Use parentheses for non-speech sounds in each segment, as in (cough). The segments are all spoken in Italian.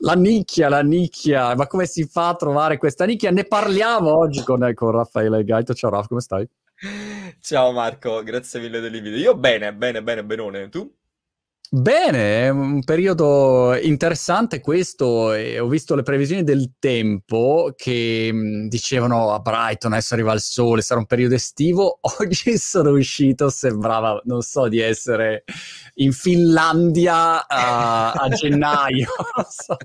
La nicchia, la nicchia, ma come si fa a trovare questa nicchia? Ne parliamo oggi con, con Raffaele Gaito. Ciao Raff, come stai? Ciao Marco, grazie mille dell'invito. Io bene, bene, bene, benone. Tu? Bene, è un periodo interessante questo e ho visto le previsioni del tempo che mh, dicevano a Brighton adesso arriva il sole, sarà un periodo estivo. (laughs) Oggi sono uscito, sembrava, non so, di essere in Finlandia a, a gennaio. (laughs) so.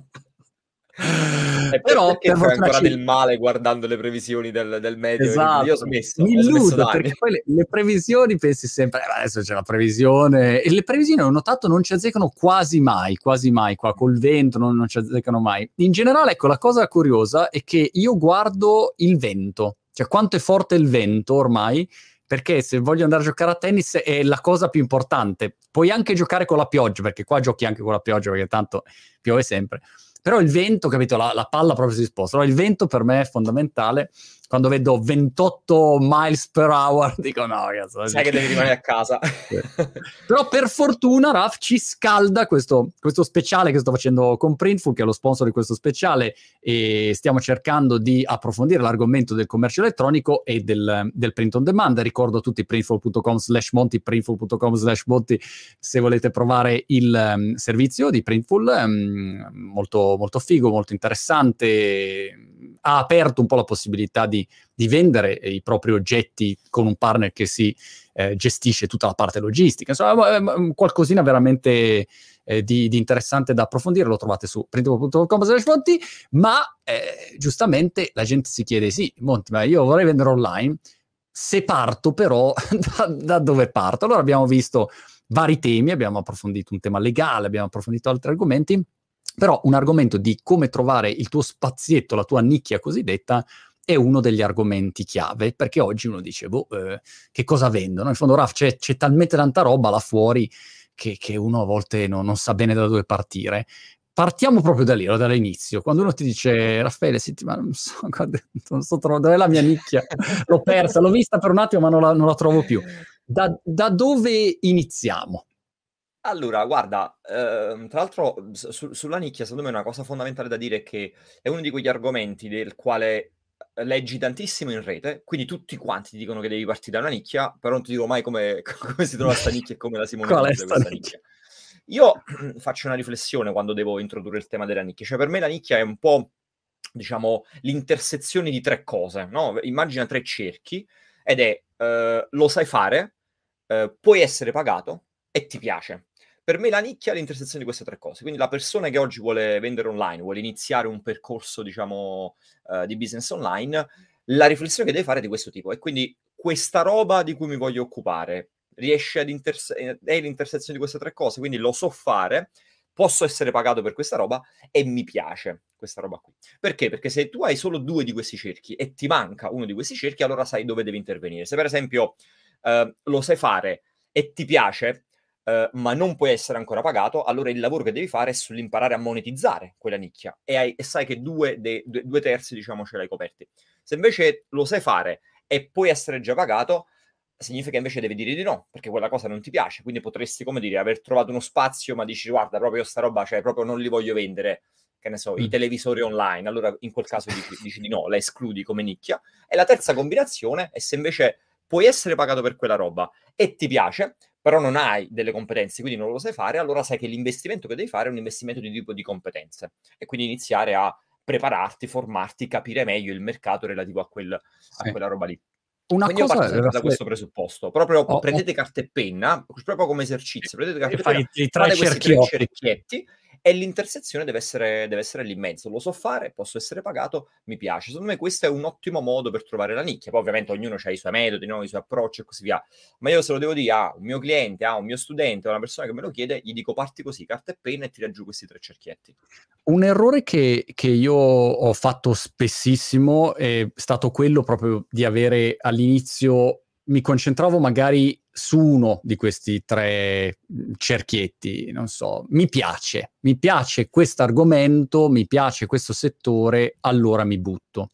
E però perché fai ancora ci... del male guardando le previsioni del, del medio? Esatto. Io ho smesso. Mi illudo perché poi le, le, previsioni pensi sempre, eh, adesso c'è la previsione, e le previsioni ho notato non ci azzeccano quasi mai, quasi mai qua col vento non, non ci azzeccano mai. In generale, ecco, la cosa curiosa è che io guardo il vento, cioè quanto è forte il vento ormai, perché se voglio andare a giocare a tennis è la cosa più importante. Puoi anche giocare con la pioggia, perché qua giochi anche con la pioggia, perché tanto piove sempre però il vento, capito, la, la palla proprio si sposta. Allora, il vento per me è fondamentale quando vedo 28 miles per hour, (laughs) dico no, cazzo. Sai che devi rimanere a casa. (laughs) Però per fortuna Raf ci scalda questo, questo, speciale che sto facendo con Printful, che è lo sponsor di questo speciale, e stiamo cercando di approfondire l'argomento del commercio elettronico e del, del print on demand. Ricordo a tutti printful.com slash monti, printful.com slash monti, se volete provare il um, servizio di Printful, um, molto, molto figo, molto interessante ha aperto un po' la possibilità di, di vendere i propri oggetti con un partner che si eh, gestisce tutta la parte logistica. Insomma, qualcosina veramente eh, di, di, interessante da approfondire. Lo trovate su printable.com Monti, ma eh, giustamente la gente si chiede, sì, Monti, ma io vorrei vendere online, se parto però, (laughs) da, da dove parto? Allora abbiamo visto vari temi, abbiamo approfondito un tema legale, abbiamo approfondito altri argomenti però un argomento di come trovare il tuo spazietto, la tua nicchia cosiddetta, è uno degli argomenti chiave, perché oggi uno dice, boh, eh, che cosa vendono? In fondo, Raf, c'è, c'è talmente tanta roba là fuori che, che uno a volte no, non sa bene da dove partire. Partiamo proprio da lì, dall'inizio. Quando uno ti dice, Raffaele, senti, ma non so, (laughs) non so dove è la mia nicchia? L'ho persa, l'ho vista per un attimo, ma non la, non la trovo più. Da, da dove iniziamo? Allora, guarda, ehm, tra l'altro su sulla nicchia secondo me una cosa fondamentale da dire è che è uno di quegli argomenti del quale, ehm, leggi tantissimo in rete, quindi tutti quanti ti dicono che devi partire da una nicchia, però non ti dico mai come (laughs) come si trova 'sta nicchia e come la si (laughs) Qual è sta nicchia? nicchia. Io (clears throat) faccio una riflessione quando devo introdurre il tema della nicchia, cioè per me la nicchia è un po', diciamo, l'intersezione di tre cose, no, immagina tre cerchi ed è, ehm, lo sai fare, ehm, puoi essere pagato e ti piace. Per me la nicchia è l'intersezione di queste tre cose. Quindi la persona che oggi vuole vendere online, vuole iniziare un percorso, diciamo, uh, di business online, la riflessione che deve fare è di questo tipo. E quindi questa roba di cui mi voglio occupare riesce ad interse- eh, è l'intersezione di queste tre cose, quindi lo so fare, posso essere pagato per questa roba e mi piace questa roba qui. Perché? Perché se tu hai solo due di questi cerchi e ti manca uno di questi cerchi, allora sai dove devi intervenire. Se per esempio uh, lo sai fare e ti piace, Uh, ma non puoi essere ancora pagato, allora il lavoro che devi fare è sull'imparare a monetizzare quella nicchia e, hai, e sai che due, de, due, due, terzi, diciamo, ce l'hai coperti. Se invece lo sai fare e puoi essere già pagato, significa invece devi dire di no, perché quella cosa non ti piace, quindi potresti, come dire, aver trovato uno spazio, ma dici, guarda, proprio sta roba, cioè, proprio non li voglio vendere, che ne so, mm. i televisori online, allora in quel caso (laughs) dici, dici di no, la escludi come nicchia. E la terza combinazione è se invece puoi essere pagato per quella roba e ti piace, però non hai delle competenze, quindi non lo sai fare, allora sai che l'investimento che devi fare è un investimento di tipo di competenze e quindi iniziare a prepararti, formarti, capire meglio il mercato relativo a, quel, sì. a quella roba lì. Una Quindi cosa io parto da questo presupposto. Proprio oh, prendete oh. carta e penna, proprio come esercizio, prendete carta e, penna, i tre cerchietti e l'intersezione deve essere, deve essere lì in mezzo. Lo so fare, posso essere pagato, mi piace. Secondo me questo è un ottimo modo per trovare la nicchia. Poi ovviamente ognuno ha i suoi metodi, no? i suoi approcci e così via. Ma io se lo devo dire a un mio cliente, a un mio studente, a una persona che me lo chiede, gli dico parti così, carta e penna e tira giù questi tre cerchietti. Un errore che, che io ho fatto spessissimo è stato quello proprio di avere all'inizio mi concentravo magari su uno di questi tre mhmm, cerchietti, non so, mi piace, mi piace questo argomento, mi piace questo settore, allora mi butto.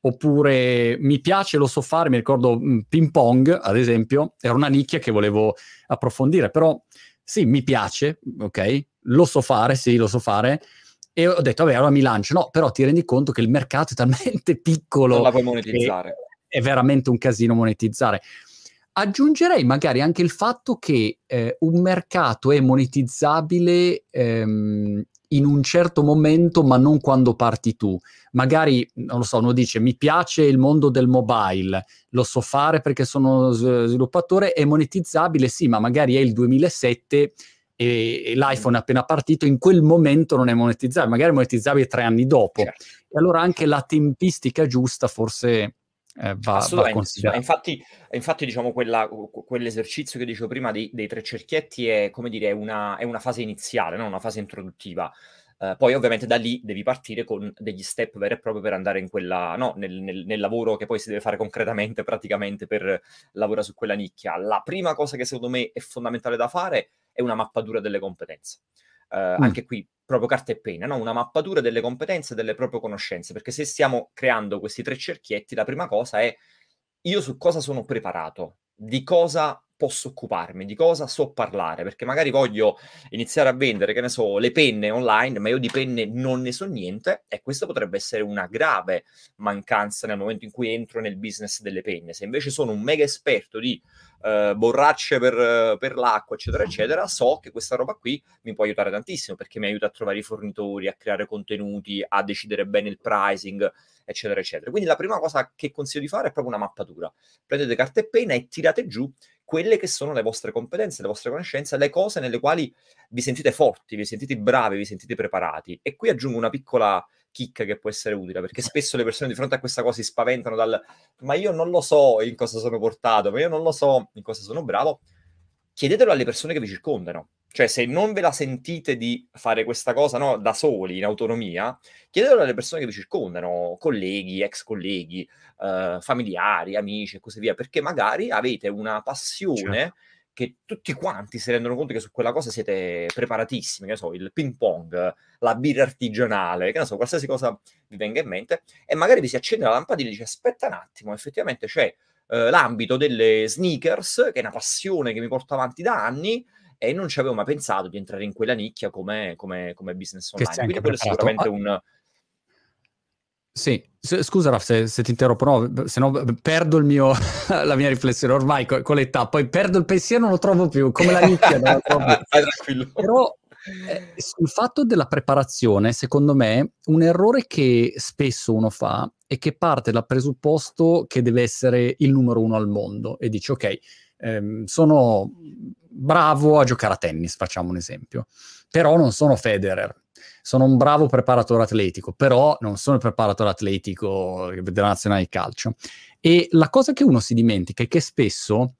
Oppure mi piace, lo so fare, mi ricordo mhmm, ping pong, ad esempio, era una nicchia che volevo approfondire, però sì, mi piace, ok, lo so fare, sì, lo so fare, e ho detto, vabbè, allora mi lancio. No, però ti rendi conto che il mercato è talmente (laughs) piccolo. Non la puoi monetizzare. È veramente un casino monetizzare. Aggiungerei magari anche il fatto che eh, un mercato è monetizzabile ehm, in un certo momento, ma non quando parti tu. Magari, non lo so, uno dice mi piace il mondo del mobile, lo so fare perché sono sviluppatore, è monetizzabile, sì, ma magari è il 2007 e, e l'iPhone è appena partito, in quel momento non è monetizzabile, magari è monetizzabile tre anni dopo. Certo. E allora anche la tempistica giusta forse eh, va, va considerata. Infatti, infatti diciamo, quella, quell'esercizio che dicevo prima dei, dei, tre cerchietti è, come dire, una, è una fase iniziale, no? una fase introduttiva. Uh, poi ovviamente da lì devi partire con degli step veri e propri per andare in quella, no, nel, nel, nel, lavoro che poi si deve fare concretamente, praticamente per lavorare su quella nicchia. La prima cosa che secondo me è fondamentale da fare è una mappatura delle competenze. Uh, mm. Anche qui, proprio carta e penna, no? una mappatura delle competenze e delle proprie conoscenze, perché se stiamo creando questi tre cerchietti, la prima cosa è io su cosa sono preparato, di cosa posso occuparmi, di cosa so parlare, perché magari voglio iniziare a vendere, che ne so, le penne online, ma io di penne non ne so niente e questo potrebbe essere una grave mancanza nel momento in cui entro nel business delle penne. Se invece sono un mega esperto di uh, borracce per, per, l'acqua, eccetera, eccetera, so che questa roba qui mi può aiutare tantissimo perché mi aiuta a trovare i fornitori, a creare contenuti, a decidere bene il pricing, eccetera, eccetera. Quindi la prima cosa che consiglio di fare è proprio una mappatura. Prendete carta e penna e tirate giù quelle che sono le vostre competenze, le vostre conoscenze, le cose nelle quali vi sentite forti, vi sentite bravi, vi sentite preparati. E qui aggiungo una piccola chicca che può essere utile, perché spesso le persone di fronte a questa cosa si spaventano dal ma io non lo so in cosa sono portato, ma io non lo so in cosa sono bravo. Chiedetelo alle persone che vi circondano. Cioè, se non ve la sentite di fare questa cosa no, da soli, in autonomia, chiedetelo alle persone che vi circondano, colleghi, ex colleghi, eh, familiari, amici e così via, perché magari avete una passione certo che tutti quanti si rendono conto che su quella cosa siete preparatissimi, che ne so, il ping pong, la birra artigianale, che ne so, qualsiasi cosa vi venga in mente, e magari vi si accende la lampadina e dice aspetta un attimo, effettivamente c'è eh, l'ambito delle sneakers, che è una passione che mi porto avanti da anni, e non ci avevo mai pensato di entrare in quella nicchia come, come, come business online. Quindi quello è sicuramente ah. un sì, scusa Raf se, se, ti interrompo, no, se no perdo mio, (laughs) la mia riflessione ormai con, con, l'età, poi perdo il pensiero non lo trovo più, come la nicchia. non lo trovo più. (laughs) Però eh, sul fatto della preparazione, secondo me, un errore che spesso uno fa è che parte dal presupposto che deve essere il numero uno al mondo e dice ok, ehm, sono bravo a giocare a tennis, facciamo un esempio, però non sono Federer, sono un bravo preparatore atletico, però non sono il preparatore atletico della nazionale di calcio. E la cosa che uno si dimentica è che spesso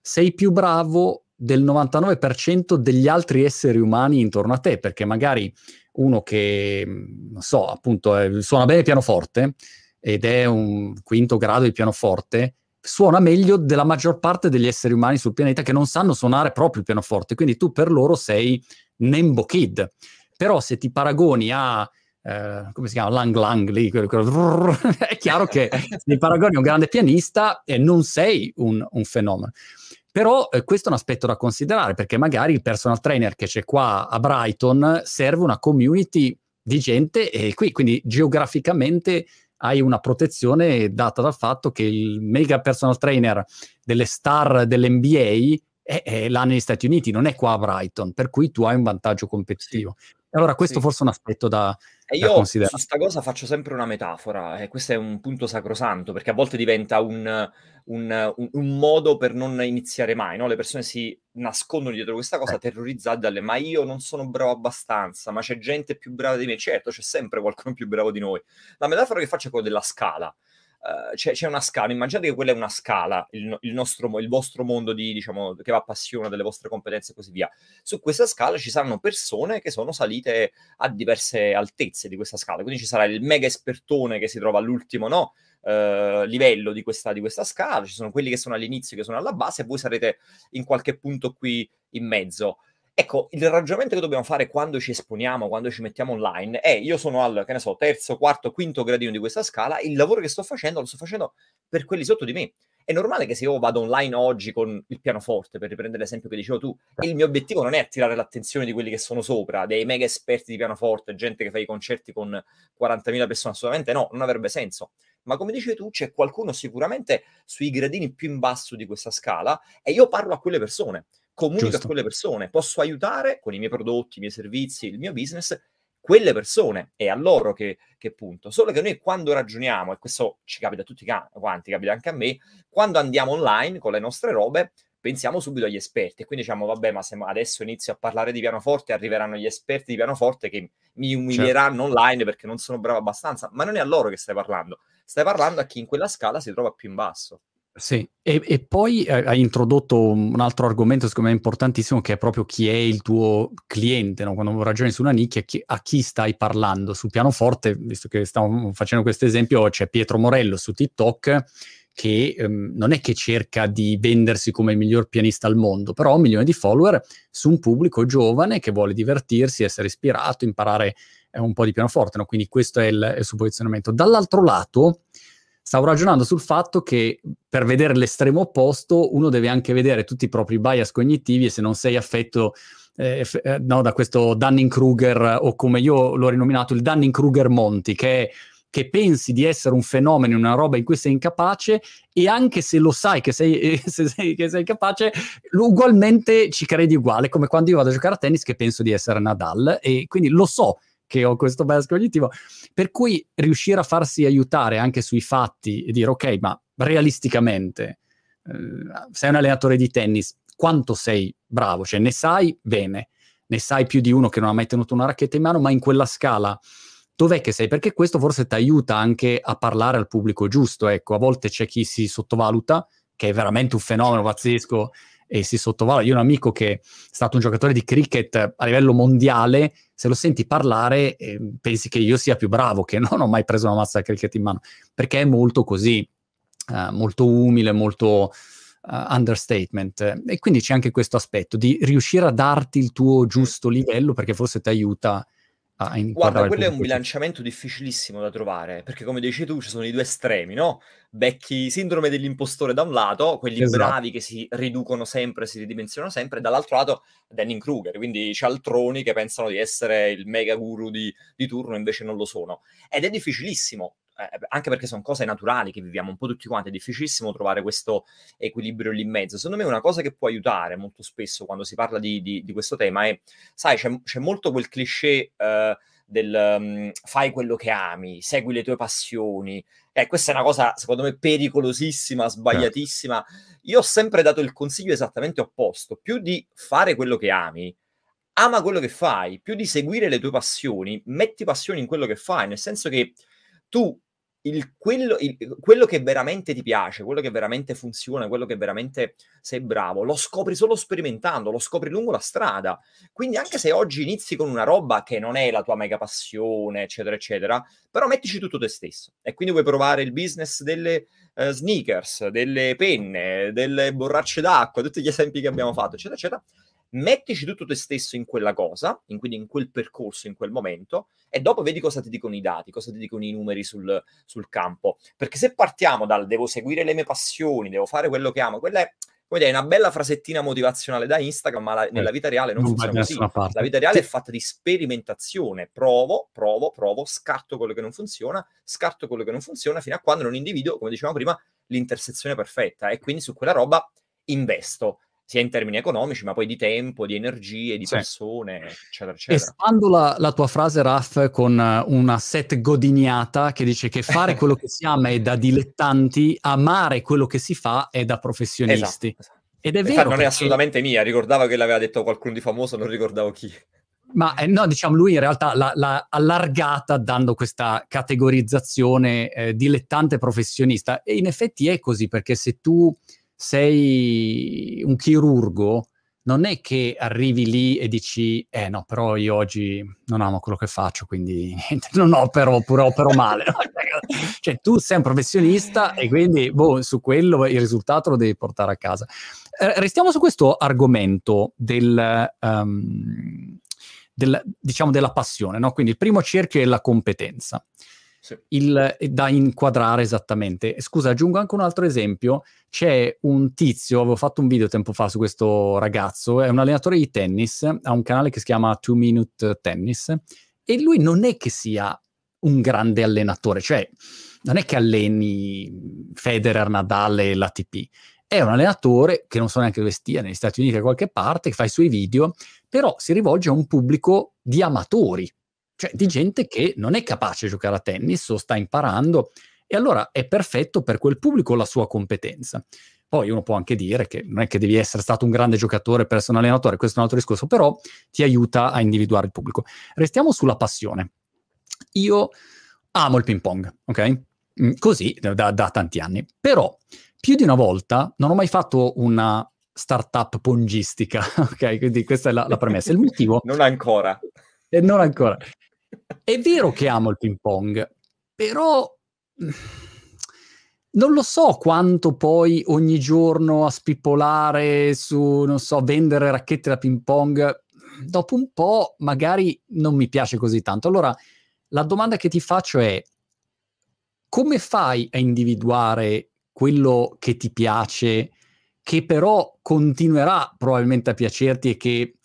sei più bravo del 99% degli altri esseri umani intorno a te, perché magari uno che, non so, appunto, è, suona bene il pianoforte ed è un quinto grado di pianoforte, suona meglio della maggior parte degli esseri umani sul pianeta che non sanno suonare proprio il pianoforte, quindi tu per loro sei Nembo Kid. Però se ti paragoni a Uh, come si chiama? Lang Lang lì, quello, quello, (laughs) è chiaro che se ti paragoni un grande pianista eh, non sei un, un fenomeno. Però eh, questo è un aspetto da considerare perché magari il personal trainer che c'è qua a Brighton serve una community di gente e qui, quindi geograficamente hai una protezione data dal fatto che il mega personal trainer delle star dell'NBA è, è là negli Stati Uniti, non è qua a Brighton, per cui tu hai un vantaggio competitivo. Sì. Allora, questo sì. forse è un aspetto da, e io su questa cosa faccio sempre una metafora, e questo è un punto sacrosanto, perché a volte diventa un, un, un, un modo per non iniziare mai, no? Le persone si nascondono dietro questa cosa, eh. terrorizzate dalle ma io non sono bravo abbastanza, ma c'è gente più brava di me. Certo, c'è sempre qualcuno più bravo di noi. La metafora che faccio è quella della scala. Uh, c'è, c'è, una scala, immaginate che quella è una scala, il, il, nostro, il vostro mondo di, diciamo, che va a passione delle vostre competenze e così via. Su questa scala ci saranno persone che sono salite a diverse altezze di questa scala, quindi ci sarà il mega espertone che si trova all'ultimo no? uh, livello di questa, di questa scala, ci sono quelli che sono all'inizio, che sono alla base e voi sarete in qualche punto qui in mezzo. Ecco, il ragionamento che dobbiamo fare quando ci esponiamo, quando ci mettiamo online, è io sono al, che ne so, terzo, quarto, quinto gradino di questa scala, il lavoro che sto facendo lo sto facendo per quelli sotto di me. È normale che se io vado online oggi con il pianoforte, per riprendere l'esempio che dicevo tu, il mio obiettivo non è attirare l'attenzione di quelli che sono sopra, dei mega esperti di pianoforte, gente che fa i concerti con 40.000 persone, assolutamente no, non avrebbe senso. Ma come dicevi tu, c'è qualcuno sicuramente sui gradini più in basso di questa scala e io parlo a quelle persone, comunico Giusto. a quelle persone, posso aiutare con i miei prodotti, i miei servizi, il mio business quelle persone, è a loro che, che, punto. Solo che noi quando ragioniamo, e questo ci capita a tutti quanti, capita anche a me, quando andiamo online con le nostre robe, pensiamo subito agli esperti e quindi diciamo vabbè ma se adesso inizio a parlare di pianoforte arriveranno gli esperti di pianoforte che mi umilieranno certo. online perché non sono bravo abbastanza ma non è a loro che stai parlando stai parlando a chi in quella scala si trova più in basso sì, e, e poi eh, hai introdotto un altro argomento secondo me importantissimo che è proprio chi è il tuo cliente, no? quando ragioni su una nicchia, chi, a chi stai parlando. Sul pianoforte, visto che stiamo facendo questo esempio, c'è Pietro Morello su TikTok che ehm, non è che cerca di vendersi come il miglior pianista al mondo, però ha un milione di follower su un pubblico giovane che vuole divertirsi, essere ispirato, imparare eh, un po' di pianoforte, no? quindi questo è il, il suo posizionamento. Dall'altro lato stavo ragionando sul fatto che per vedere l'estremo opposto uno deve anche vedere tutti i propri bias cognitivi e se non sei affetto eh, eh, no, da questo Dunning-Kruger o come io l'ho rinominato il Dunning-Kruger Monti che è che pensi di essere un fenomeno una roba in cui sei incapace e anche se lo sai che sei, (laughs) eh, sei, che sei capace, ugualmente ci credi uguale, come quando io vado a giocare a tennis che penso di essere Nadal e quindi lo so che ho questo bias cognitivo. Per cui riuscire a farsi aiutare anche sui fatti e dire ok, ma realisticamente eh, sei un allenatore di tennis, quanto sei bravo? Cioè ne sai bene, ne sai più di uno che non ha mai tenuto una racchetta in mano, ma in quella scala dov'è che sei? Perché questo forse ti aiuta anche a parlare al pubblico giusto. Ecco, a volte c'è chi si sottovaluta, che è veramente un fenomeno pazzesco e si sottovaluta. Io ho un amico che è stato un giocatore di cricket a livello mondiale, se lo senti parlare eh, pensi che io sia più bravo, che non ho mai preso una mazza da cricket in mano, perché è molto così, uh, molto umile, molto uh, understatement. E quindi c'è anche questo aspetto di riuscire a darti il tuo giusto livello, perché forse ti aiuta a Guarda, quello è un bilanciamento difficilissimo da trovare, perché come dici tu ci sono i due estremi, no? Becchi sindrome dell'impostore da un lato, quelli esatto. bravi che si riducono sempre, si ridimensionano sempre, e dall'altro lato Danning Kruger, quindi cialtroni che pensano di essere il mega guru di, di turno, invece non lo sono. Ed è difficilissimo eh, anche perché sono cose naturali che viviamo un po' tutti quanti, è difficilissimo trovare questo equilibrio lì in mezzo. Secondo me una cosa che può aiutare molto spesso quando si parla di, di, di questo tema è, sai, c'è, c'è molto quel cliché uh, del um, fai quello che ami, segui le tue passioni. Eh, questa è una cosa, secondo me, pericolosissima, sbagliatissima. Io ho sempre dato il consiglio esattamente opposto, più di fare quello che ami, ama quello che fai, più di seguire le tue passioni, metti passioni in quello che fai, nel senso che tu il, quello, il, quello, che veramente ti piace, quello che veramente funziona, quello che veramente sei bravo, lo scopri solo sperimentando, lo scopri lungo la strada. Quindi anche se oggi inizi con una roba che non è la tua mega passione, eccetera, eccetera, però mettici tutto te stesso. E quindi vuoi provare il business delle uh, sneakers, delle penne, delle borracce d'acqua, tutti gli esempi che abbiamo fatto, eccetera, eccetera mettici tutto te stesso in quella cosa, in, quindi in quel percorso, in quel momento, e dopo vedi cosa ti dicono i dati, cosa ti dicono i numeri sul, sul campo. Perché se partiamo dal devo seguire le mie passioni, devo fare quello che amo, quella è come dire, una bella frasettina motivazionale da Instagram, ma la, nella vita reale non, non funziona così. La vita reale sì. è fatta di sperimentazione. Provo, provo, provo, scarto quello che non funziona, scarto quello che non funziona, fino a quando non individuo, come dicevamo prima, l'intersezione perfetta. E quindi su quella roba investo sia in termini economici, ma poi di tempo, di energie, di sì. persone, eccetera, eccetera. Espando la, la, tua frase, Raff, con una set godiniata che dice che fare (laughs) quello che si ama è da dilettanti, amare quello che si fa è da professionisti. Esatto, esatto. Ed è vero. Non perché... è assolutamente mia, ricordavo che l'aveva detto qualcuno di famoso, non ricordavo chi. Ma eh, no, diciamo, lui in realtà l'ha, l'ha allargata dando questa categorizzazione eh, dilettante professionista. E in effetti è così, perché se tu sei un chirurgo, non è che arrivi lì e dici, eh no, però io oggi non amo quello che faccio, quindi (laughs) niente, non opero oppure opero male. (laughs) cioè tu sei un professionista e quindi boh, su quello il risultato lo devi portare a casa. Eh, restiamo su questo argomento del, um, del, diciamo della passione, no? quindi il primo cerchio è la competenza. Il, da inquadrare esattamente. Scusa, aggiungo anche un altro esempio. C'è un tizio, avevo fatto un video tempo fa su questo ragazzo, è un allenatore di tennis, ha un canale che si chiama Two Minute Tennis e lui non è che sia un grande allenatore, cioè non è che alleni Federer, Nadal e l'ATP, è un allenatore che non so neanche dove stia, negli Stati Uniti da qualche parte, che fa i suoi video, però si rivolge a un pubblico di amatori, cioè di gente che non è capace di giocare a tennis o sta imparando, e allora è perfetto per quel pubblico la sua competenza. Poi uno può anche dire che non è che devi essere stato un grande giocatore per essere un allenatore, questo è un altro discorso, però ti aiuta a individuare il pubblico. Restiamo sulla passione. Io amo il ping pong, ok? Mm, così da, da tanti anni. Però più di una volta non ho mai fatto una startup pongistica, (laughs) ok? Quindi questa è la, la premessa. Il motivo... non ancora. E non ancora. È vero che amo il ping pong, però mm, non lo so quanto poi ogni giorno a spippolare su, non so, vendere racchette da ping pong, dopo un po' magari non mi piace così tanto. Allora, la domanda che ti faccio è, come fai a individuare quello che ti piace, che però continuerà probabilmente a piacerti e che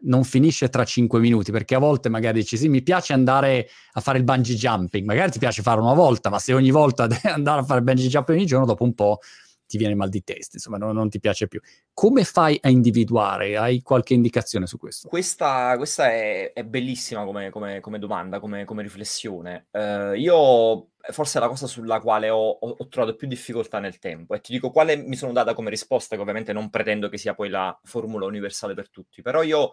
non finisce tra cinque minuti, perché a volte magari dici sì, mi piace andare a fare il bungee jumping, magari ti piace fare una volta, ma se ogni volta (laughs) andare a fare il bungee jumping ogni giorno, dopo un po' ti viene mal di testa, insomma, non, non, ti piace più. Come fai a individuare? Hai qualche indicazione su questo? Questa, questa è, è, bellissima come, come, come domanda, come, come riflessione. Uh, io forse è la cosa sulla quale ho, ho, ho, trovato più difficoltà nel tempo e ti dico quale mi sono data come risposta, che ovviamente non pretendo che sia poi la formula universale per tutti, però io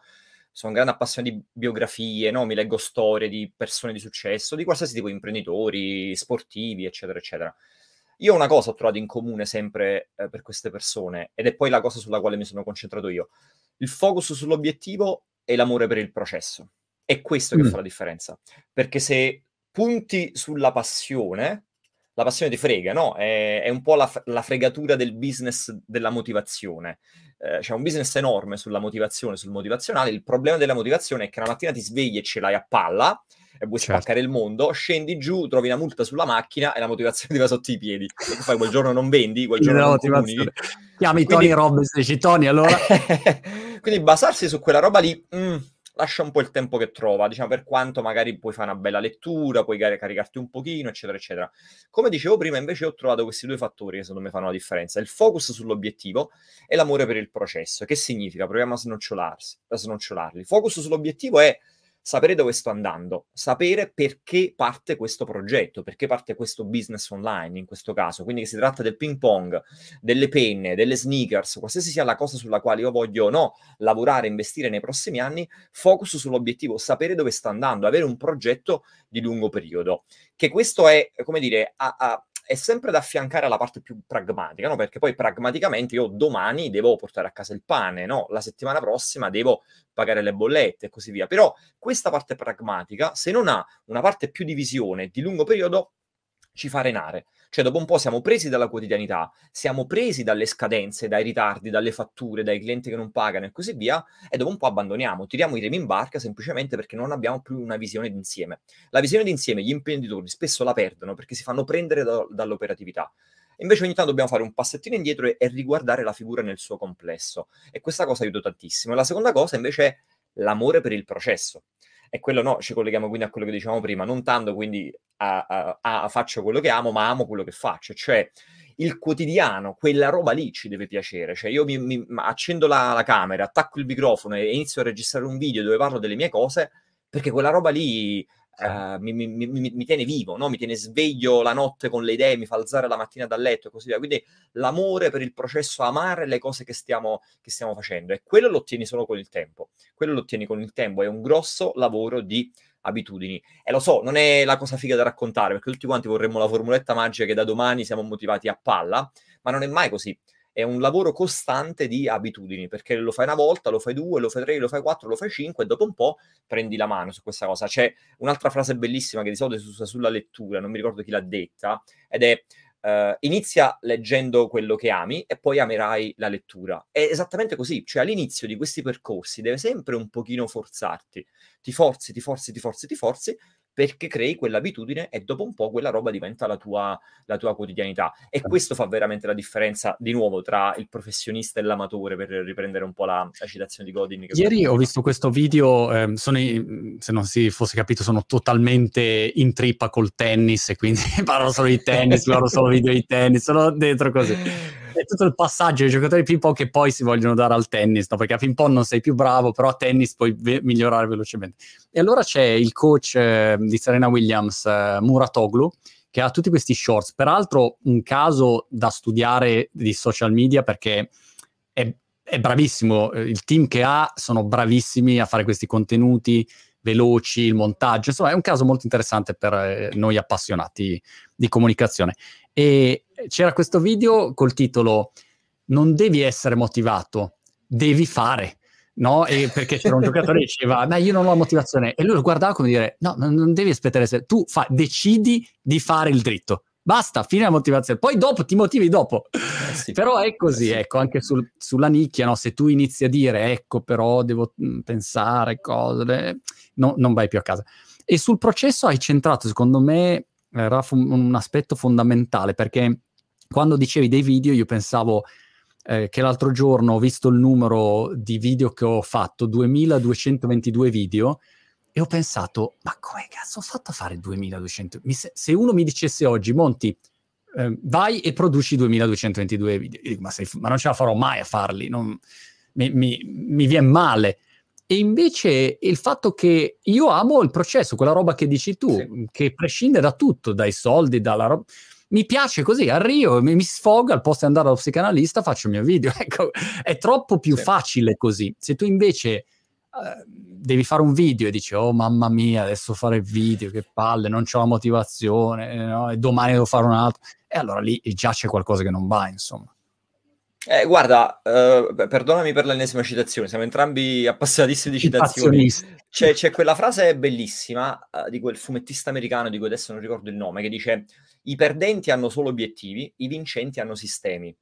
sono un grande appassionato di biografie, no? mi leggo storie di persone di successo, di qualsiasi tipo, imprenditori, sportivi, eccetera, eccetera. Io una cosa ho trovato in comune sempre eh, per queste persone, ed è poi la cosa sulla quale mi sono concentrato io. Il focus sull'obiettivo e l'amore per il processo. È questo che mm. fa la differenza. Perché se punti sulla passione, la passione ti frega, no? È, è un po' la, la, fregatura del business della motivazione. Eh, c'è un business enorme sulla motivazione, sul motivazionale. Il problema della motivazione è che la mattina ti svegli e ce l'hai a palla vuoi certo. spaccare il mondo, scendi giù, trovi una multa sulla macchina e la motivazione ti va sotto i piedi. E fai quel giorno non vendi, quel giorno non comunichi. Chiami Quindi... Tony Robbins e dici Tony allora. (laughs) Quindi basarsi su quella roba lì... Mm, lascia un po' il tempo che trova, diciamo, per quanto magari puoi fare una bella lettura, puoi caricarti un pochino, eccetera, eccetera. Come dicevo prima, invece ho trovato questi due fattori che secondo me fanno la differenza, il focus sull'obiettivo e l'amore per il processo. Che significa? Proviamo a snocciolarli. Focus sull'obiettivo è sapere dove sto andando, sapere perché parte questo progetto, perché parte questo business online in questo caso. Quindi si tratta del ping pong, delle penne, delle sneakers, qualsiasi sia la cosa sulla quale io voglio no, lavorare, investire nei prossimi anni, focus sull'obiettivo, sapere dove sto andando, avere un progetto di lungo periodo. Che questo è, come dire, a, a è sempre da affiancare alla parte più pragmatica, no? Perché poi pragmaticamente io domani devo portare a casa il pane, no? La settimana prossima devo pagare le bollette e così via. Però questa parte pragmatica, se non ha una parte più di visione di lungo periodo, ci fa renare. Cioè, dopo un po' siamo presi dalla quotidianità, siamo presi dalle scadenze, dai ritardi, dalle fatture, dai clienti che non pagano e così via, e dopo un po' abbandoniamo, tiriamo i remi in barca semplicemente perché non abbiamo più una visione d'insieme. La visione d'insieme gli imprenditori spesso la perdono perché si fanno prendere da, dall'operatività. Invece ogni tanto dobbiamo fare un passettino indietro e, e riguardare la figura nel suo complesso. E questa cosa aiuta tantissimo. La seconda cosa invece è l'amore per il processo. E quello no, ci colleghiamo quindi a quello che dicevamo prima, non tanto quindi a, a, a, faccio quello che amo, ma amo quello che faccio. Cioè, il quotidiano, quella roba lì ci deve piacere. Cioè, io mi, mi accendo la, la, camera, attacco il microfono e inizio a registrare un video dove parlo delle mie cose, perché quella roba lì Uh, mi, mi, mi, mi, tiene vivo, no? mi tiene sveglio la notte con le idee, mi fa alzare la mattina dal letto e così via. Quindi l'amore per il processo, amare le cose che stiamo, che stiamo facendo e quello lo ottieni solo con il tempo. Quello lo ottieni con il tempo, è un grosso lavoro di abitudini. E lo so, non è la cosa figa da raccontare perché tutti quanti vorremmo la formuletta magica che da domani siamo motivati a palla, ma non è mai così è un lavoro costante di abitudini, perché lo fai una volta, lo fai due, lo fai tre, lo fai quattro, lo fai cinque e dopo un po' prendi la mano su questa cosa. C'è un'altra frase bellissima che di solito si usa sulla lettura, non mi ricordo chi l'ha detta, ed è Uh, inizia leggendo quello che ami e poi amerai la lettura. È esattamente così, cioè all'inizio di questi percorsi deve sempre un pochino forzarti. Ti forzi, ti forzi, ti forzi, ti forzi, perché crei quell'abitudine e dopo un po' quella roba diventa la tua, la tua quotidianità. E questo fa veramente la differenza, di nuovo, tra il professionista e l'amatore, per riprendere un po' la, la citazione di Godin. Ieri ho visto questo video, eh, sono, se non si fosse capito, sono totalmente in trippa col tennis e quindi (laughs) parlo solo di tennis, guardo solo video di tennis, sono dentro così è tutto il passaggio dei giocatori ping pong che poi si vogliono dare al tennis, no? perché a ping pong non sei più bravo, però a tennis puoi ve- migliorare velocemente. E allora c'è il coach eh, di Serena Williams, eh, Muratoglu, che ha tutti questi shorts. Peraltro un caso da studiare di social media perché è, è bravissimo, il team che ha sono bravissimi a fare questi contenuti veloci, il montaggio, insomma è un caso molto interessante per eh, noi appassionati di comunicazione. E c'era questo video col titolo Non devi essere motivato, devi fare. No? E perché c'era un giocatore che diceva, ma io non ho motivazione. E lui lo guardava come dire, no, non devi aspettare, tu fa, decidi di fare il dritto. Basta, fine la motivazione. Poi dopo ti motivi dopo. Eh sì, però è così, eh sì. ecco, anche sul, sulla nicchia, no? se tu inizi a dire, ecco, però devo mm, pensare cose, no, non vai più a casa. E sul processo hai centrato, secondo me, era fu- un aspetto fondamentale, perché quando dicevi dei video io pensavo eh, che l'altro giorno ho visto il numero di video che ho fatto, 2222 video, e ho pensato, ma come cazzo ho fatto a fare 2200? Se, uno mi dicesse oggi, Monti, eh, vai e produci 2222 video, dico, ma, sei, ma, non ce la farò mai a farli, non, mi, mi, mi viene male. E invece il fatto che io amo il processo, quella roba che dici tu, sì. che prescinde da tutto, dai soldi, dalla roba. Mi piace così, arrivo, mi, mi sfogo, al posto di andare allo psicanalista faccio il mio video. (laughs) Ecco, è troppo più sì. facile così. Se tu invece uh, devi fare un video e dici, oh mamma mia, adesso fare video, che palle, non ho la motivazione, no? e domani devo fare un altro. E allora lì già c'è qualcosa che non va, insomma. Eh, guarda, uh, perdonami per l'ennesima citazione, siamo entrambi appassionatissimi di citazioni. C'è, c'è, quella frase bellissima uh, di quel fumettista americano di cui adesso non ricordo il nome, che dice i perdenti hanno solo obiettivi, i vincenti hanno sistemi.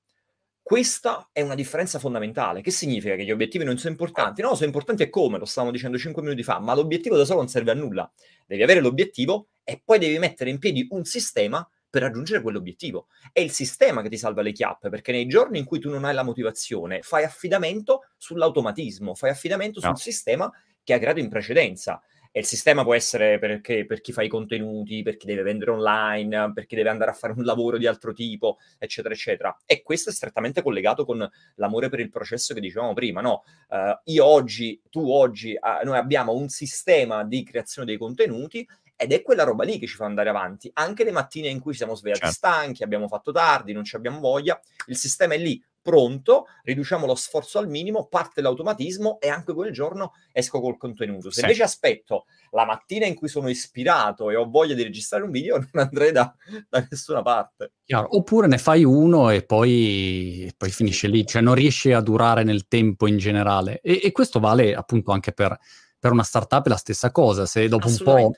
Questa è una differenza fondamentale. Che significa che gli obiettivi non sono importanti? No, sono importanti e come, lo stavamo dicendo 5 minuti fa, ma l'obiettivo da solo non serve a nulla. Devi avere l'obiettivo e poi devi mettere in piedi un sistema per raggiungere quell'obiettivo. È il sistema che ti salva le chiappe, perché nei giorni in cui tu non hai la motivazione, fai affidamento sull'automatismo, fai affidamento no. sul sistema che ha creato in precedenza. E il sistema può essere perché, per chi fa i contenuti, per chi deve vendere online, per chi deve andare a fare un lavoro di altro tipo, eccetera, eccetera. E questo è strettamente collegato con l'amore per il processo che dicevamo prima, no? Uh, io oggi, tu oggi, uh, noi abbiamo un sistema di creazione dei contenuti ed è quella roba lì che ci fa andare avanti. Anche le mattine in cui siamo svegliati certo. stanchi, abbiamo fatto tardi, non ci abbiamo voglia, il sistema è lì, pronto, riduciamo lo sforzo al minimo, parte l'automatismo e anche quel giorno esco col contenuto. Se sì. invece aspetto la mattina in cui sono ispirato e ho voglia di registrare un video, (laughs) non andrei da, da nessuna parte. Chiaro. Oppure ne fai uno e poi, poi, finisce lì, cioè non riesce a durare nel tempo in generale. E, e questo vale appunto anche per, per una startup, è la stessa cosa. Se dopo un po'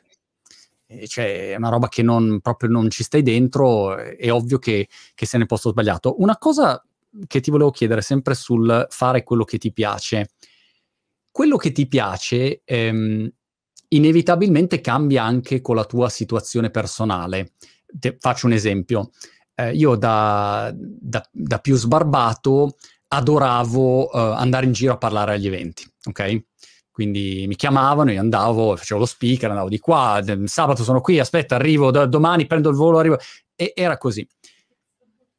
cioè è una roba che non, proprio non ci stai dentro, è ovvio che, che se ne posto sbagliato. Una cosa che ti volevo chiedere, sempre sul fare quello che ti piace. Quello che ti piace ehm, inevitabilmente cambia anche con la tua situazione personale. Te, faccio un esempio. Eh, io da, da, da, più sbarbato adoravo uh, andare in giro a parlare agli eventi, ok? Quindi mi chiamavano, io andavo, facevo lo speaker, andavo di qua, sabato sono qui, aspetta, arrivo da, domani, prendo il volo, arrivo. E era così.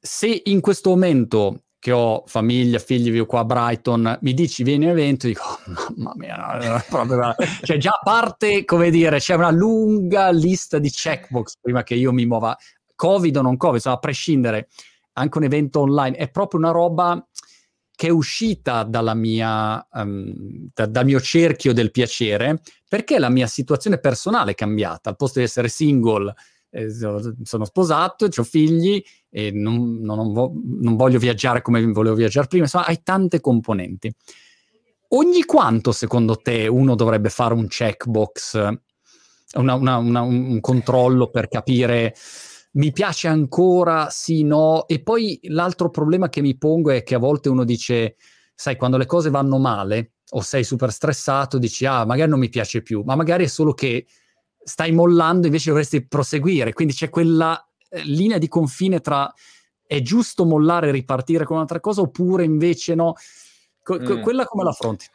Se in questo momento che ho famiglia, figli, vivo qua a Brighton, mi dici vieni all'evento, dico, oh, mamma mia, proprio, cioè già parte, come dire, c'è una lunga lista di checkbox prima che io mi muova, Covid o non Covid, insomma, a prescindere, anche un evento online, è proprio una roba che è uscita dalla mia, um, da, dal mio cerchio del piacere perché la mia situazione personale è cambiata. Al posto di essere single, eh, sono sposato, ho figli e non, non, vo- non, voglio viaggiare come volevo viaggiare prima. Insomma, hai tante componenti. Ogni quanto, secondo te, uno dovrebbe fare un checkbox, una, una, una, un controllo per capire mi piace ancora, sì, no. E poi l'altro problema che mi pongo è che a volte uno dice, sai, quando le cose vanno male o sei super stressato, dici, ah, magari non mi piace più, ma magari è solo che stai mollando, invece dovresti proseguire. Quindi c'è quella eh, linea di confine tra è giusto mollare e ripartire con un'altra cosa oppure invece no? Co- mm. Quella come l'affronti?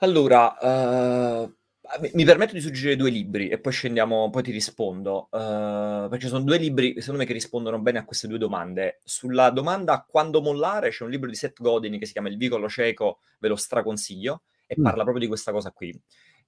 Allora, uh, mi permetto di suggerire due libri e poi scendiamo, poi ti rispondo, uh, perché sono due libri, secondo me, che rispondono bene a queste due domande. Sulla domanda quando mollare c'è un libro di Seth Godin che si chiama Il vicolo cieco, ve lo straconsiglio, e mm. parla proprio di questa cosa qui.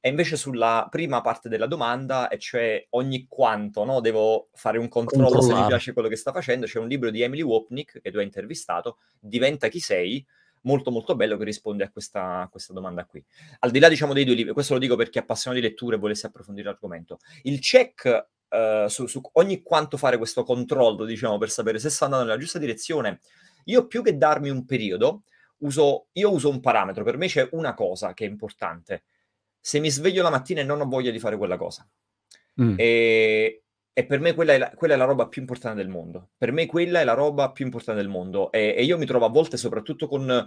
E invece sulla prima parte della domanda, e cioè ogni quanto no, devo fare un controllo se mi piace quello che sta facendo, c'è un libro di Emily Wapnick che tu hai intervistato, Diventa chi sei, molto molto bello che risponde a questa, a questa, domanda qui. Al di là diciamo dei due libri, questo lo dico per chi è appassionato di lettura e volesse approfondire l'argomento. Il check uh, su, su, ogni quanto fare questo controllo, diciamo, per sapere se sta andando nella giusta direzione, io più che darmi un periodo, uso, io uso un parametro, per me c'è una cosa che è importante, se mi sveglio la mattina e non ho voglia di fare quella cosa. Mm. E, e, per me quella è, la, quella è, la, roba più importante del mondo. Per me quella è la roba più importante del mondo. E, e io mi trovo a volte, soprattutto con,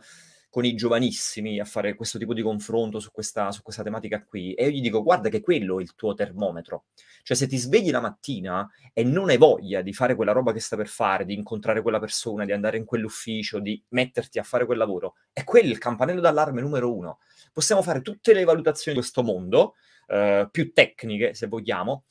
con, i giovanissimi, a fare questo tipo di confronto su questa, su questa tematica qui. E io gli dico, guarda che quello è il tuo termometro. Cioè, se ti svegli la mattina e non hai voglia di fare quella roba che sta per fare, di incontrare quella persona, di andare in quell'ufficio, di metterti a fare quel lavoro, è quello il campanello d'allarme numero uno possiamo fare tutte le valutazioni di questo mondo, eh, più tecniche se vogliamo,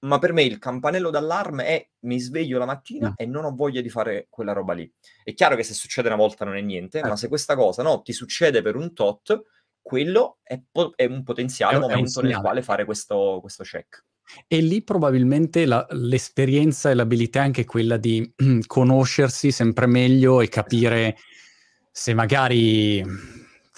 ma per me il campanello d'allarme è mi sveglio la mattina mm. e non ho voglia di fare quella roba lì. È chiaro che se succede una volta non è niente, eh. ma se questa cosa no, ti succede per un tot, quello è, po- è un potenziale è, momento nel quale fare questo, questo check. E lì probabilmente la, l'esperienza e l'abilità è anche quella di (clears throat) conoscersi sempre meglio e capire se magari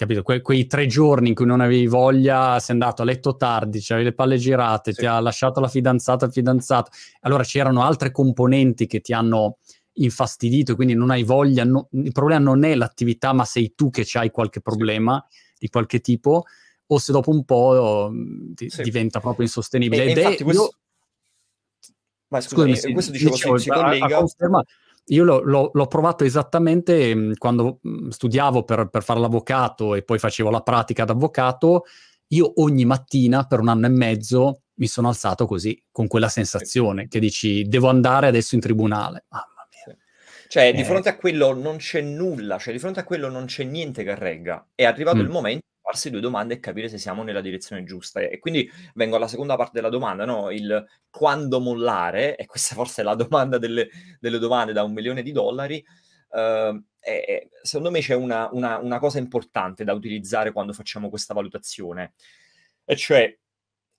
capito? Que- quei tre giorni in cui non avevi voglia, sei andato a letto tardi, c'avevi le palle girate, sì. ti ha lasciato la fidanzata il fidanzato. Allora c'erano altre componenti che ti hanno infastidito, quindi non hai voglia. No, il problema non è l'attività, ma sei tu che hai qualche problema di qualche tipo, o se dopo un po' mm, ti, sì. diventa proprio insostenibile. E, Ed infatti, è, questo... Io... Ma scusami, scusami questo dicevo, dicevo si, si collega... A, a io l'ho, l'ho, l'ho, provato esattamente mm, quando mm, studiavo per, per, fare l'avvocato e poi facevo la pratica d'avvocato. Io ogni mattina per un anno e mezzo mi sono alzato così, con quella sensazione che dici devo andare adesso in tribunale. Mamma mia. Cioè, eh. di fronte a quello non c'è nulla, cioè di fronte a quello non c'è niente che regga. È arrivato mm. il momento farsi due domande e capire se siamo nella direzione giusta. E quindi vengo alla seconda parte della domanda, no? il quando mollare, e questa forse è la domanda delle, delle domande da un milione di dollari, uh, e, secondo me c'è una, una, una cosa importante da utilizzare quando facciamo questa valutazione, e cioè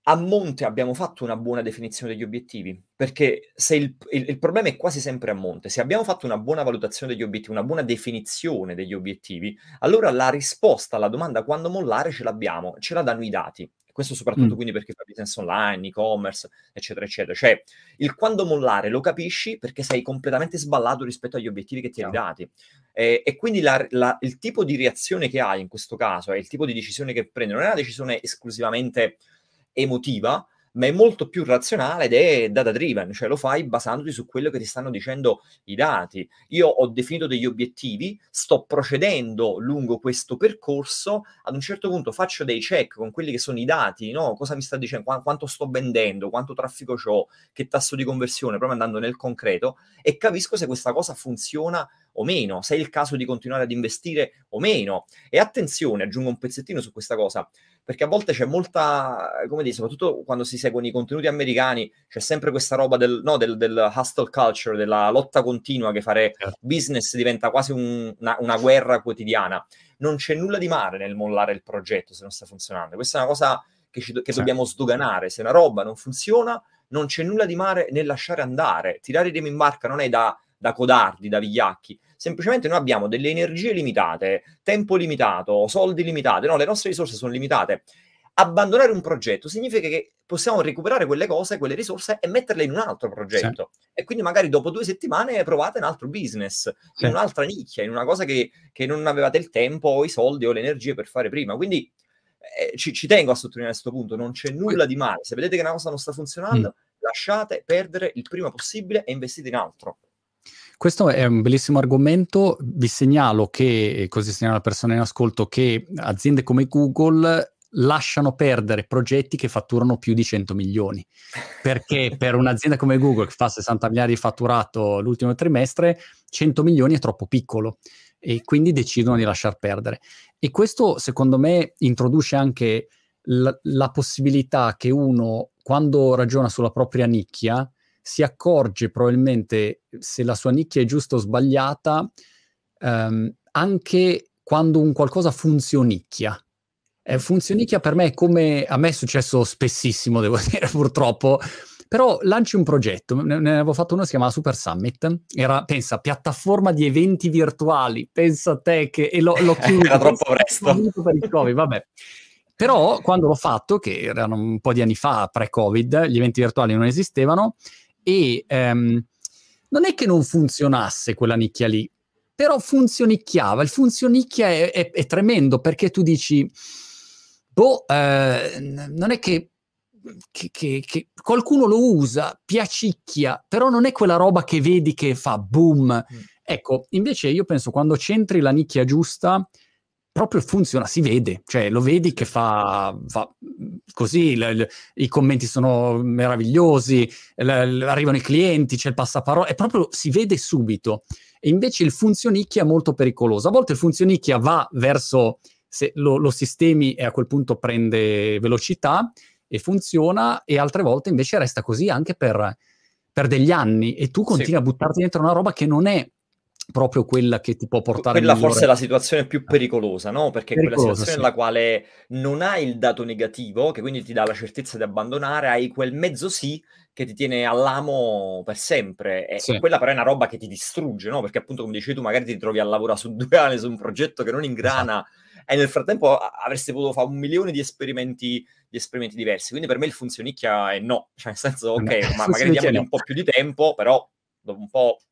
a monte abbiamo fatto una buona definizione degli obiettivi, perché se il, il, il, problema è quasi sempre a monte, se abbiamo fatto una buona valutazione degli obiettivi, una buona definizione degli obiettivi, allora la risposta alla domanda quando mollare ce l'abbiamo, ce la danno i dati. Questo soprattutto mm. quindi perché fa business online, e-commerce, eccetera, eccetera. Cioè, il quando mollare lo capisci perché sei completamente sballato rispetto agli obiettivi che ti hai dati. E, e quindi la, la, il tipo di reazione che hai in questo caso, è il tipo di decisione che prendi, non è una decisione esclusivamente emotiva, ma è molto più razionale ed è data driven, cioè lo fai basandoti su quello che ti stanno dicendo i dati. Io ho definito degli obiettivi, sto procedendo lungo questo percorso, ad un certo punto faccio dei check con quelli che sono i dati, no? cosa mi sta dicendo, Qu- quanto sto vendendo, quanto traffico ho, che tasso di conversione, proprio andando nel concreto, e capisco se questa cosa funziona o meno, se è il caso di continuare ad investire o meno. E attenzione, aggiungo un pezzettino su questa cosa, perché a volte c'è molta, come dire, soprattutto quando si seguono i contenuti americani, c'è sempre questa roba del, no, del, del hustle culture, della lotta continua, che fare certo. business diventa quasi un, una, una guerra quotidiana. Non c'è nulla di male nel mollare il progetto se non sta funzionando. Questa è una cosa che, ci, che dobbiamo sdoganare. Se una roba non funziona, non c'è nulla di male nel lasciare andare. Tirare i remi in barca non è da da codardi, da vigliacchi. Semplicemente noi abbiamo delle energie limitate, tempo limitato, soldi limitati, no, le nostre risorse sono limitate. Abbandonare un progetto significa che possiamo recuperare quelle cose, quelle risorse e metterle in un altro progetto. Sì. E quindi magari dopo due settimane provate un altro business, sì. in un'altra nicchia, in una cosa che, che, non avevate il tempo o i soldi o le energie per fare prima. Quindi eh, ci, ci, tengo a sottolineare questo punto, non c'è nulla di male. Se vedete che una cosa non sta funzionando, mm. lasciate perdere il prima possibile e investite in altro. Questo è un bellissimo argomento. Vi segnalo che, così segnalo alle persone in ascolto, che aziende come Google lasciano perdere progetti che fatturano più di 100 milioni. Perché (laughs) per un'azienda come Google che fa 60 miliardi di fatturato l'ultimo trimestre, 100 milioni è troppo piccolo e quindi decidono di lasciar perdere. E questo secondo me introduce anche la, la possibilità che uno, quando ragiona sulla propria nicchia, si accorge probabilmente se la sua nicchia è giusta o sbagliata ehm, anche quando un qualcosa funzionicchia. Eh, funzionicchia per me è come a me è successo spessissimo, devo (laughs) dire purtroppo. Però lanci un progetto, ne, ne avevo fatto uno si chiamava Super Summit, era, pensa, piattaforma di eventi virtuali, pensa a te che... E lo, lo (laughs) chiudo, era troppo presto. Per il COVID, vabbè. Però quando l'ho fatto, che erano un po' di anni fa, pre-Covid, gli eventi virtuali non esistevano e ehm, non è che non funzionasse quella nicchia lì, però funzionicchiava. Il funzionicchia è, è, è tremendo perché tu dici, boh, eh, non è che che, che, che, qualcuno lo usa, piacicchia, però non è quella roba che vedi che fa boom. Mm. Ecco, invece io penso quando centri la nicchia giusta, proprio funziona, si vede, cioè lo vedi che fa, fa così, l, l, i commenti sono meravigliosi, l, arrivano i clienti, c'è il passaparola, e proprio si vede subito. E invece il funzionicchia è molto pericoloso. A volte il funzionicchia va verso, se lo, lo sistemi e a quel punto prende velocità e funziona, e altre volte invece resta così anche per, per degli anni e tu continui sì. a buttarti dentro una roba che non è proprio quella che ti può portare quella forse è la situazione più pericolosa no? perché è quella situazione sì. nella quale non hai il dato negativo che quindi ti dà la certezza di abbandonare hai quel mezzo sì che ti tiene all'amo per sempre. E sì. quella però è una roba che ti distrugge, no? Perché appunto, come dicevi tu, magari ti trovi a lavorare su due anni su un progetto che non ingrana esatto. e nel frattempo avresti potuto fare un milione di esperimenti, di esperimenti diversi. Quindi per me il funzionicchia è no. Cioè, nel senso, ok, ma (laughs) magari diamogli un po' più di tempo, però dopo un po' eh,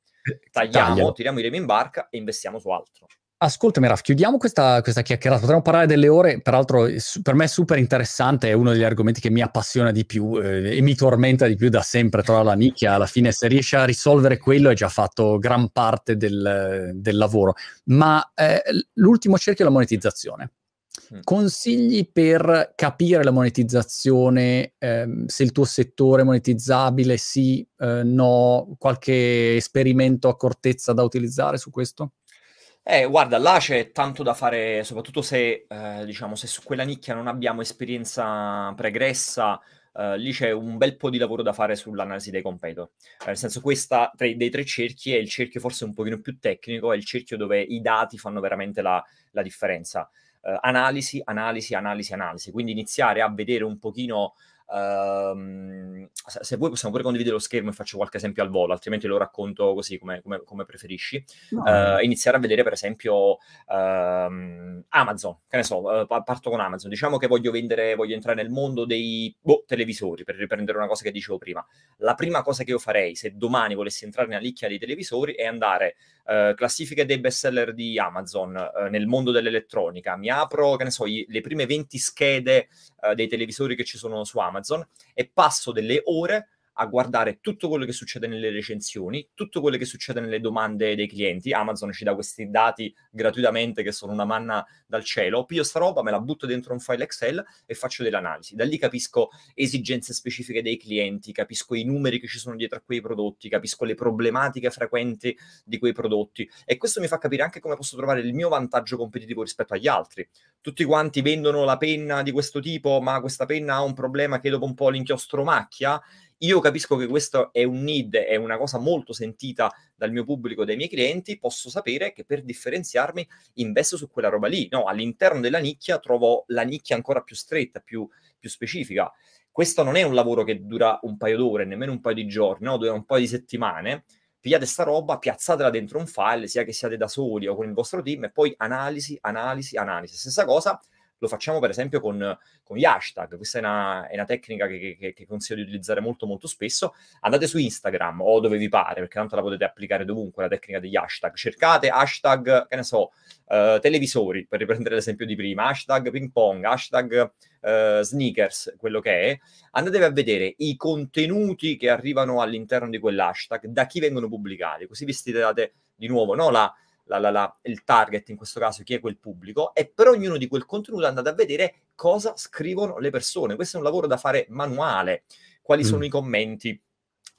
tagliamo, Taglialo. tiriamo i remi in barca e investiamo su altro. Ascoltami Raf, chiudiamo questa, questa, chiacchierata, potremmo parlare delle ore, peraltro per me è super interessante, è uno degli argomenti che mi appassiona di più eh, e mi tormenta di più da sempre, trovare la nicchia, alla fine se riesce a risolvere quello hai già fatto gran parte del, del lavoro. Ma eh, l'ultimo cerchio è la monetizzazione. Mm. Consigli per capire la monetizzazione, eh, se il tuo settore è monetizzabile, sì, eh, no, qualche esperimento accortezza da utilizzare su questo? Eh, guarda, là c'è tanto da fare, soprattutto se, eh, diciamo, se su quella nicchia non abbiamo esperienza pregressa, eh, lì c'è un bel po' di lavoro da fare sull'analisi dei competitor. Eh, nel senso, questa tre, dei tre cerchi è il cerchio forse un pochino più tecnico, è il cerchio dove i dati fanno veramente la, la differenza. Eh, analisi, analisi, analisi, analisi. Quindi iniziare a vedere un pochino Uh, se vuoi possiamo pure condividere lo schermo e faccio qualche esempio al volo, altrimenti lo racconto così come, come, come preferisci. No. Uh, iniziare a vedere per esempio uh, Amazon, che ne so, eh, parto con Amazon, diciamo che voglio vendere, voglio entrare nel mondo dei boh, televisori, per riprendere una cosa che dicevo prima. La prima cosa che io farei se domani volessi entrare nella nicchia dei televisori è andare Uh, classifiche dei bestseller di Amazon uh, nel mondo dell'elettronica, mi apro, che ne so, i, le prime 20 schede uh, dei televisori che ci sono su Amazon e passo delle ore a guardare tutto quello che succede nelle recensioni, tutto quello che succede nelle domande dei clienti. Amazon ci dà questi dati gratuitamente che sono una manna dal cielo. Piglio sta roba, me la butto dentro un file Excel e faccio delle analisi. Da lì capisco esigenze specifiche dei clienti, capisco i numeri che ci sono dietro a quei prodotti, capisco le problematiche frequenti di quei prodotti e questo mi fa capire anche come posso trovare il mio vantaggio competitivo rispetto agli altri. Tutti quanti vendono la penna di questo tipo, ma questa penna ha un problema che dopo un po' l'inchiostro macchia io capisco che questo è un need, è una cosa molto sentita dal mio pubblico, dai miei clienti, posso sapere che per differenziarmi investo su quella roba lì. No, all'interno della nicchia trovo la nicchia ancora più stretta, più, più specifica. Questo non è un lavoro che dura un paio d'ore, nemmeno un paio di giorni, no? dura un paio di settimane. Pigliate sta roba, piazzatela dentro un file, sia che siate da soli o con il vostro team, e poi analisi, analisi, analisi. Stessa cosa lo facciamo per esempio con, con gli hashtag, questa è una, è una tecnica che, che, che, consiglio di utilizzare molto molto spesso, andate su Instagram o dove vi pare, perché tanto la potete applicare dovunque, la tecnica degli hashtag, cercate hashtag, che ne so, uh, televisori, per riprendere l'esempio di prima, hashtag ping pong, hashtag uh, sneakers, quello che è, andatevi a vedere i contenuti che arrivano all'interno di quell'hashtag, da chi vengono pubblicati, così vi stilate di nuovo, no? La, la, la, la, il target, in questo caso chi è quel pubblico, e per ognuno di quel contenuto andate a vedere cosa scrivono le persone. Questo è un lavoro da fare manuale, quali mm. sono i commenti,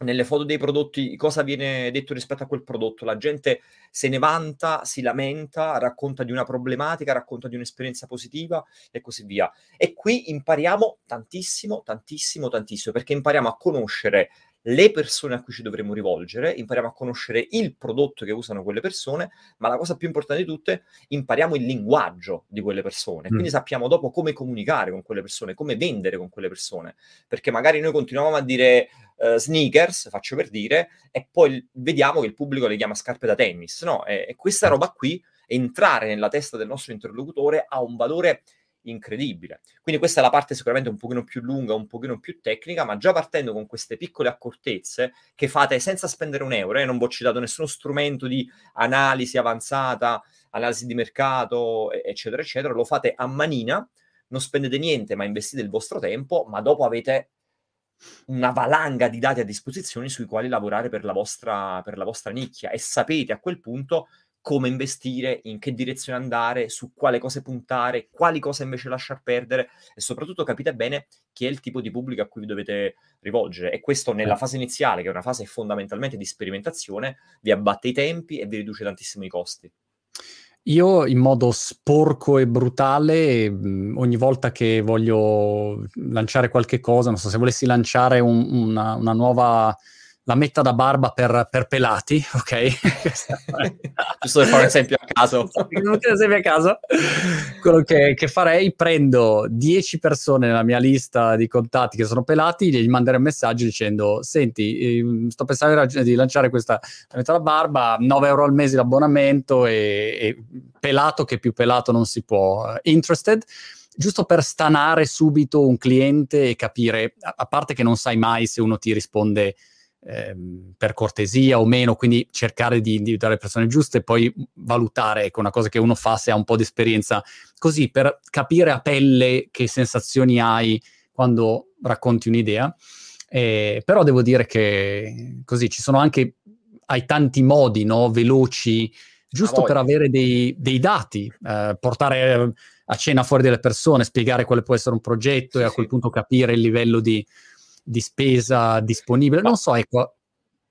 nelle foto dei prodotti cosa viene detto rispetto a quel prodotto. La gente se ne vanta, si lamenta, racconta di una problematica, racconta di un'esperienza positiva e così via. E qui impariamo tantissimo, tantissimo, tantissimo, perché impariamo a conoscere le persone a cui ci dovremmo rivolgere, impariamo a conoscere il prodotto che usano quelle persone, ma la cosa più importante di tutte, impariamo il linguaggio di quelle persone. Mm. Quindi sappiamo dopo come comunicare con quelle persone, come vendere con quelle persone. Perché magari noi continuiamo a dire uh, sneakers, faccio per dire, e poi vediamo che il pubblico le chiama scarpe da tennis, no? E, e questa certo. roba qui, entrare nella testa del nostro interlocutore, ha un valore incredibile. Quindi questa è la parte sicuramente un pochino più lunga, un pochino più tecnica, ma già partendo con queste piccole accortezze che fate senza spendere un euro, eh, non vi ho citato nessuno strumento di analisi avanzata, analisi di mercato, eccetera, eccetera, lo fate a manina, non spendete niente, ma investite il vostro tempo, ma dopo avete una valanga di dati a disposizione sui quali lavorare per la vostra, per la vostra nicchia e sapete a quel punto come investire, in che direzione andare, su quale cose puntare, quali cose invece lasciar perdere e soprattutto capite bene chi è il tipo di pubblico a cui vi dovete rivolgere. E questo nella fase iniziale, che è una fase fondamentalmente di sperimentazione, vi abbatte i tempi e vi riduce tantissimo i costi. Io in modo sporco e brutale, ogni volta che voglio lanciare qualche cosa, non so se volessi lanciare un, una, una nuova la metta da barba per, per pelati, ok? (laughs) Giusto per fare un esempio a caso. un esempio a caso. Quello che, che, farei, prendo 10 persone nella mia lista di contatti che sono pelati, gli manderei un messaggio dicendo, senti, ehm, sto pensando di lanciare questa metta da barba, 9 euro al mese l'abbonamento e, e pelato che più pelato non si può. Interested? giusto per stanare subito un cliente e capire, a parte che non sai mai se uno ti risponde ehm, per cortesia o meno, quindi cercare di individuare le persone giuste e poi valutare, ecco, una cosa che uno fa se ha un po' di esperienza, così per capire a pelle che sensazioni hai quando racconti un'idea. Eh, però devo dire che così ci sono anche, hai tanti modi, no, veloci, giusto per avere dei, dei dati, eh, portare a cena fuori delle persone, spiegare quale può essere un progetto e a quel punto capire il livello di, di spesa disponibile. Ma, non so, ecco.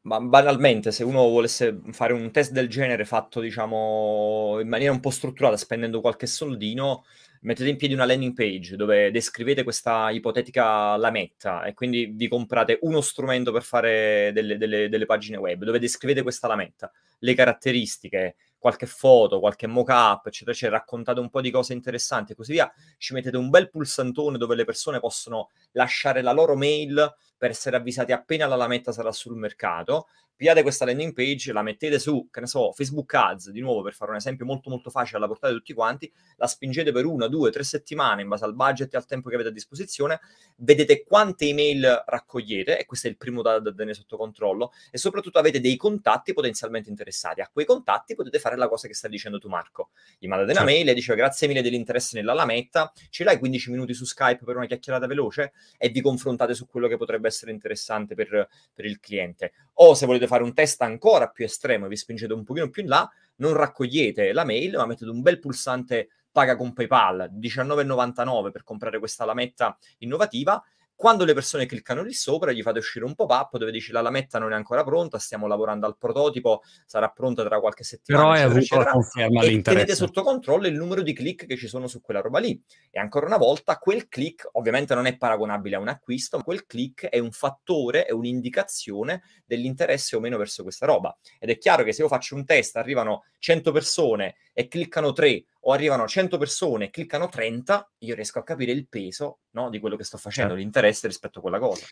Ma banalmente, se uno volesse fare un test del genere fatto, diciamo, in maniera un po' strutturata, spendendo qualche soldino, mettete in piedi una landing page dove descrivete questa ipotetica lametta e quindi vi comprate uno strumento per fare delle, delle, delle pagine web dove descrivete questa lametta, le caratteristiche, qualche foto, qualche mock-up, eccetera, eccetera, raccontate un po' di cose interessanti e così via, ci mettete un bel pulsantone dove le persone possono lasciare la loro mail per essere avvisati appena la lametta sarà sul mercato pigliate questa landing page, la mettete su, che ne so, Facebook Ads, di nuovo per fare un esempio molto molto facile alla portata di tutti quanti, la spingete per una, due, tre settimane in base al budget e al tempo che avete a disposizione, vedete quante email raccogliete, e questo è il primo da, da tenere sotto controllo, e soprattutto avete dei contatti potenzialmente interessati. A quei contatti potete fare la cosa che stai dicendo tu Marco. Gli mandate una certo. mail e dice grazie mille dell'interesse nella lametta, ce l'hai 15 minuti su Skype per una chiacchierata veloce e vi confrontate su quello che potrebbe essere interessante per, per il cliente. O se volete fare un test ancora più estremo e vi spingete un pochino più in là, non raccogliete la mail, ma mettete un bel pulsante paga con PayPal 19,99 per comprare questa lametta innovativa quando le persone cliccano lì sopra, gli fate uscire un pop-up dove dici la lametta non è ancora pronta, stiamo lavorando al prototipo, sarà pronta tra qualche settimana. Però è avuto la conferma e tenete sotto controllo il numero di click che ci sono su quella roba lì. E ancora una volta, quel click ovviamente non è paragonabile a un acquisto, ma quel click è un fattore, è un'indicazione dell'interesse o meno verso questa roba. Ed è chiaro che se io faccio un test, arrivano 100 persone e cliccano 3 o arrivano 100 persone e cliccano 30, io riesco a capire il peso no, di quello che sto facendo, certo. l'interesse rispetto a quella cosa.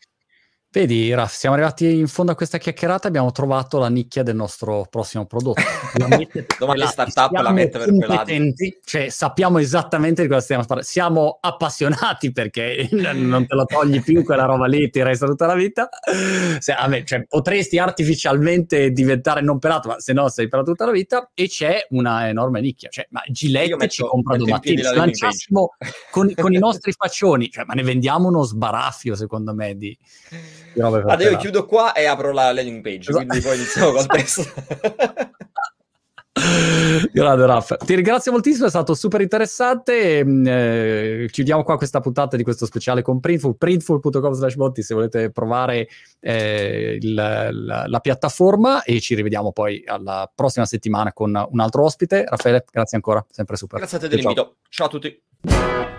Vedi, Raf, siamo arrivati in fondo a questa chiacchierata, abbiamo trovato la nicchia del nostro prossimo prodotto. (laughs) Domani startup la mette per pelati. Cioè, sappiamo esattamente di cosa stiamo parlando. Siamo appassionati perché (laughs) non te la togli più quella roba lì, ti resta tutta la vita. Se, me, cioè, potresti artificialmente diventare non pelato, ma se no sei pelato tutta la vita. E c'è una enorme nicchia. Cioè, ma Gillette metto, ci compra domattina. Se lanciassimo con, con i (laughs) nostri faccioni, cioè, ma ne vendiamo uno sbaraffio, secondo me, di Adesso io chiudo qua e apro la landing page, esatto. quindi poi iniziamo col (laughs) esatto. test. Grande Raff, ti ringrazio moltissimo, è stato super interessante. Mm, eh, chiudiamo qua questa puntata di questo speciale con Printful, printful.com slash botti se volete provare eh, il, la, la, piattaforma e ci rivediamo poi alla prossima settimana con un altro ospite. Raffaele, grazie ancora, sempre super. Grazie a te dell'invito. Ciao, Ciao a tutti.